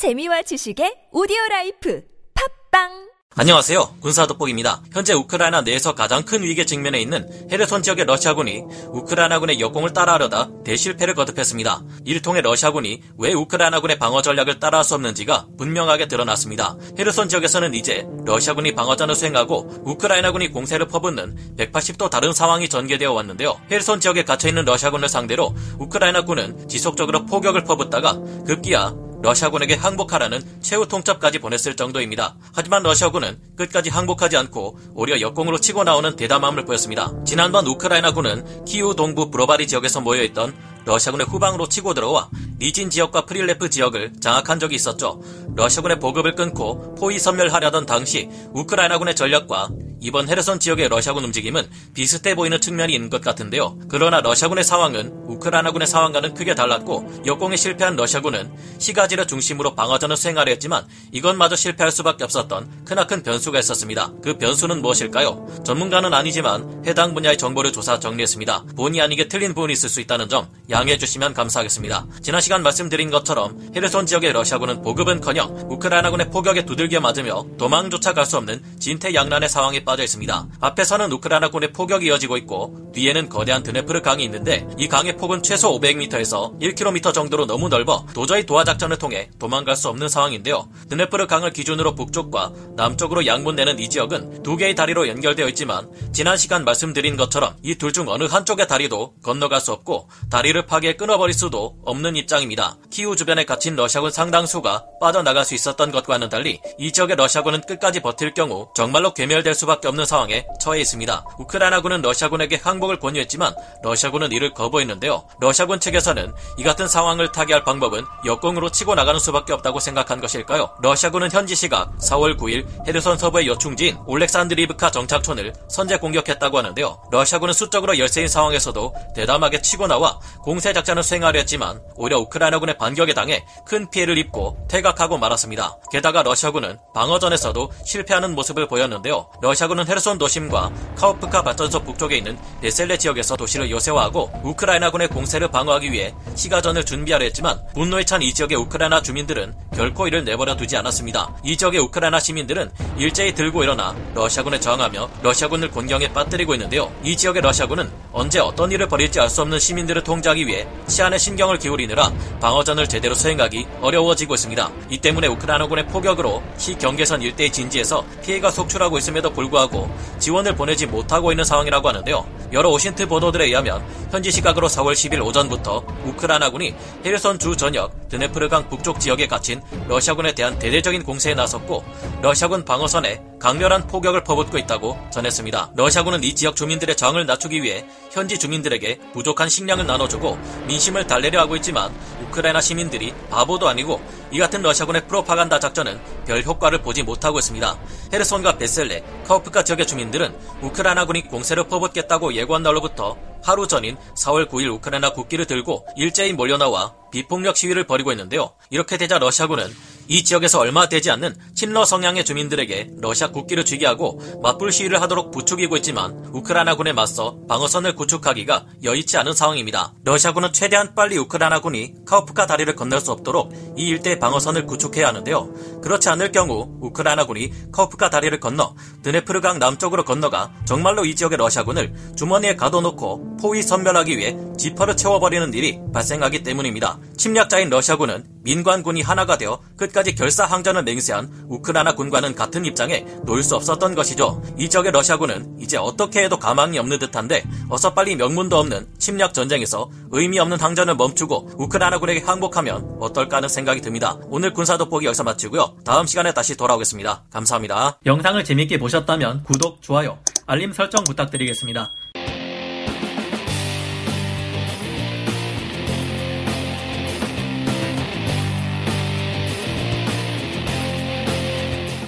재미와 지식의 오디오 라이프 팟빵 안녕하세요. 군사 돋보기입니다. 현재 우크라이나 내에서 가장 큰 위기에 직면해 있는 헤르손 지역의 러시아군이 우크라이나군의 역공을 따라하려다 대실패를 거듭했습니다. 이를 통해 러시아군이 왜 우크라이나군의 방어 전략을 따라할 수 없는지가 분명하게 드러났습니다. 헤르손 지역에서는 이제 러시아군이 방어전을 수행하고 우크라이나군이 공세를 퍼붓는 180도 다른 상황이 전개되어 왔는데요. 헤르손 지역에 갇혀 있는 러시아군을 상대로 우크라이나군은 지속적으로 포격을 퍼붓다가 급기야 러시아군에게 항복하라는 최후 통첩까지 보냈을 정도입니다. 하지만 러시아군은 끝까지 항복하지 않고 오히려 역공으로 치고 나오는 대담함을 보였습니다. 지난번 우크라이나군은 키우 동부 브로바리 지역에서 모여있던 러시아군의 후방으로 치고 들어와 리진 지역과 프릴레프 지역을 장악한 적이 있었죠. 러시아군의 보급을 끊고 포위 섬멸하려던 당시 우크라이나군의 전략과 이번 헤르손 지역의 러시아군 움직임은 비슷해 보이는 측면이 있는 것 같은데요. 그러나 러시아군의 상황은 우크라이나군의 상황과는 크게 달랐고 역공에 실패한 러시아군은 시가지를 중심으로 방어전을 수행하려 했지만 이것마저 실패할 수밖에 없었던 크나큰 변수가 있었습니다. 그 변수는 무엇일까요? 전문가는 아니지만 해당 분야의 정보를 조사 정리했습니다. 본의 아니게 틀린 부분이 있을 수 있다는 점 양해해 주시면 감사하겠습니다. 지난 시간 말씀드린 것처럼 헤르손 지역의 러시아군은 보급은커녕 우크라이나군의 포격에 두들겨 맞으며 도망조차 갈 수 없는 진퇴양난의 상황에 빠져 있습니다. 앞에서는 우크라이나군의 포격이 이어지고 있고 뒤에는 거대한 드네프르 강이 있는데 이 강의 폭은 최소 500m에서 1km 정도로 너무 넓어 도저히 도하 작전을 통해 도망갈 수 없는 상황인데요. 드네프르 강을 기준으로 북쪽과 남쪽으로 양분되는 이 지역은 두 개의 다리로 연결되어 있지만 지난 시간 말씀드린 것처럼 이 둘 중 어느 한쪽의 다리도 건너갈 수 없고 다리를 파괴 끊어버릴 수도 없는 입장입니다. 키우 주변에 갇힌 러시아군 상당수가 빠져나갈 수 있었던 것과는 달리 이 지역의 러시아군은 끝까지 버틸 경우 정말로 괴멸될 수밖에 없는 상황에 처해 있습니다. 우크라이나군은 러시아군에게 항복을 권유했지만 러시아군은 이를 거부했는데요. 러시아군 측에서는 이 같은 상황을 타개할 방법은 역공으로 치고 나가는 수밖에 없다고 생각한 것일까요? 러시아군은 현지 시각 4월 9일 헤르손 서부의 여충지인 올렉산드리브카 정착촌을 선제 공격했다고 하는데요. 러시아군은 수적으로 열세인 상황에서도 대담하게 치고 나와 공세 작전을 수행하려 했지만 오히려 우크라이나군의 반격에 당해 큰 피해를 입고 퇴각하고 말았습니다. 게다가 러시아군은 방어전에서도 실패하는 모습을 보였는데요. 러시아 군은 헤르손 도심과 카우프카 발전소 북쪽에 있는 베셀레 지역에서 도시를 요새화하고 우크라이나군의 공세를 방어하기 위해 시가전을 준비하려 했지만 분노에 찬 이 지역의 우크라이나 주민들은 결코 이를 내버려 두지 않았습니다. 이 지역의 우크라이나 시민들은 일제히 들고 일어나 러시아군에 저항하며 러시아군을 곤경에 빠뜨리고 있는데요. 이 지역의 러시아군은 언제 어떤 일을 벌일지 알 수 없는 시민들을 통제하기 위해 치안에 신경을 기울이느라 방어전을 제대로 수행하기 어려워지고 있습니다. 이 때문에 우크라이나군의 포격으로 시 경계선 일대의 진지에서 피해가 속출하고 있음에도 불구하고 지원을 보내지 못하고 있는 상황이라고 하는데요. 여러 오신트 보도들에 의하면 현지 시각으로 4월 10일 오전부터 우크라이나군이 헤르손 주 전역 드네프르강 북쪽 지역에 갇힌 러시아군에 대한 대대적인 공세에 나섰고 러시아군 방어선에 강렬한 포격을 퍼붓고 있다고 전했습니다. 러시아군은 이 지역 주민들의 정을 낮추기 위해 현지 주민들에게 부족한 식량을 나눠주고 민심을 달래려 하고 있지만 우크라이나 시민들이 바보도 아니고 이 같은 러시아군의 프로파간다 작전은 별 효과를 보지 못하고 있습니다. 헤르손과 베셀레, 카우프카 지역의 주민들은 우크라이나군이 공세를 퍼붓겠다고 예고한 날로부터 하루 전인 4월 9일 우크라이나 국기를 들고 일제히 몰려나와 비폭력 시위를 벌이고 있는데요. 이렇게 되자 러시아군은 이 지역에서 얼마 되지 않는 친러 성향의 주민들에게 러시아 국기를 쥐게 하고 맞불 시위를 하도록 부추기고 있지만 우크라이나군에 맞서 방어선을 구축하기가 여의치 않은 상황입니다. 러시아군은 최대한 빨리 우크라이나군이 카우프카 다리를 건널 수 없도록 이 일대 방어선을 구축해야 하는데요. 그렇지 않을 경우 우크라이나군이 카우프카 다리를 건너 드네프르강 남쪽으로 건너가 정말로 이 지역의 러시아군을 주머니에 가둬놓고 포위 선멸하기 위해 지퍼를 채워버리는 일이 발생하기 때문입니다. 침략자인 러시아군은 민관군이 하나가 되어 끝까지 결사항전을 맹세한 우크라이나 군과는 같은 입장에 놓일 수 없었던 것이죠. 이 지역의 러시아군은 이제 어떻게 해도 가망이 없는 듯한데 어서 빨리 명문도 없는 침략 전쟁에서 의미 없는 항전을 멈추고 우크라이나군에게 항복하면 어떨까 하는 생각이 듭니다. 오늘 군사 돋보기 여기서 마치고요. 다음 시간에 다시 돌아오겠습니다. 감사합니다. 영상을 재밌게 보셨다면 구독, 좋아요, 알림 설정 부탁드리겠습니다.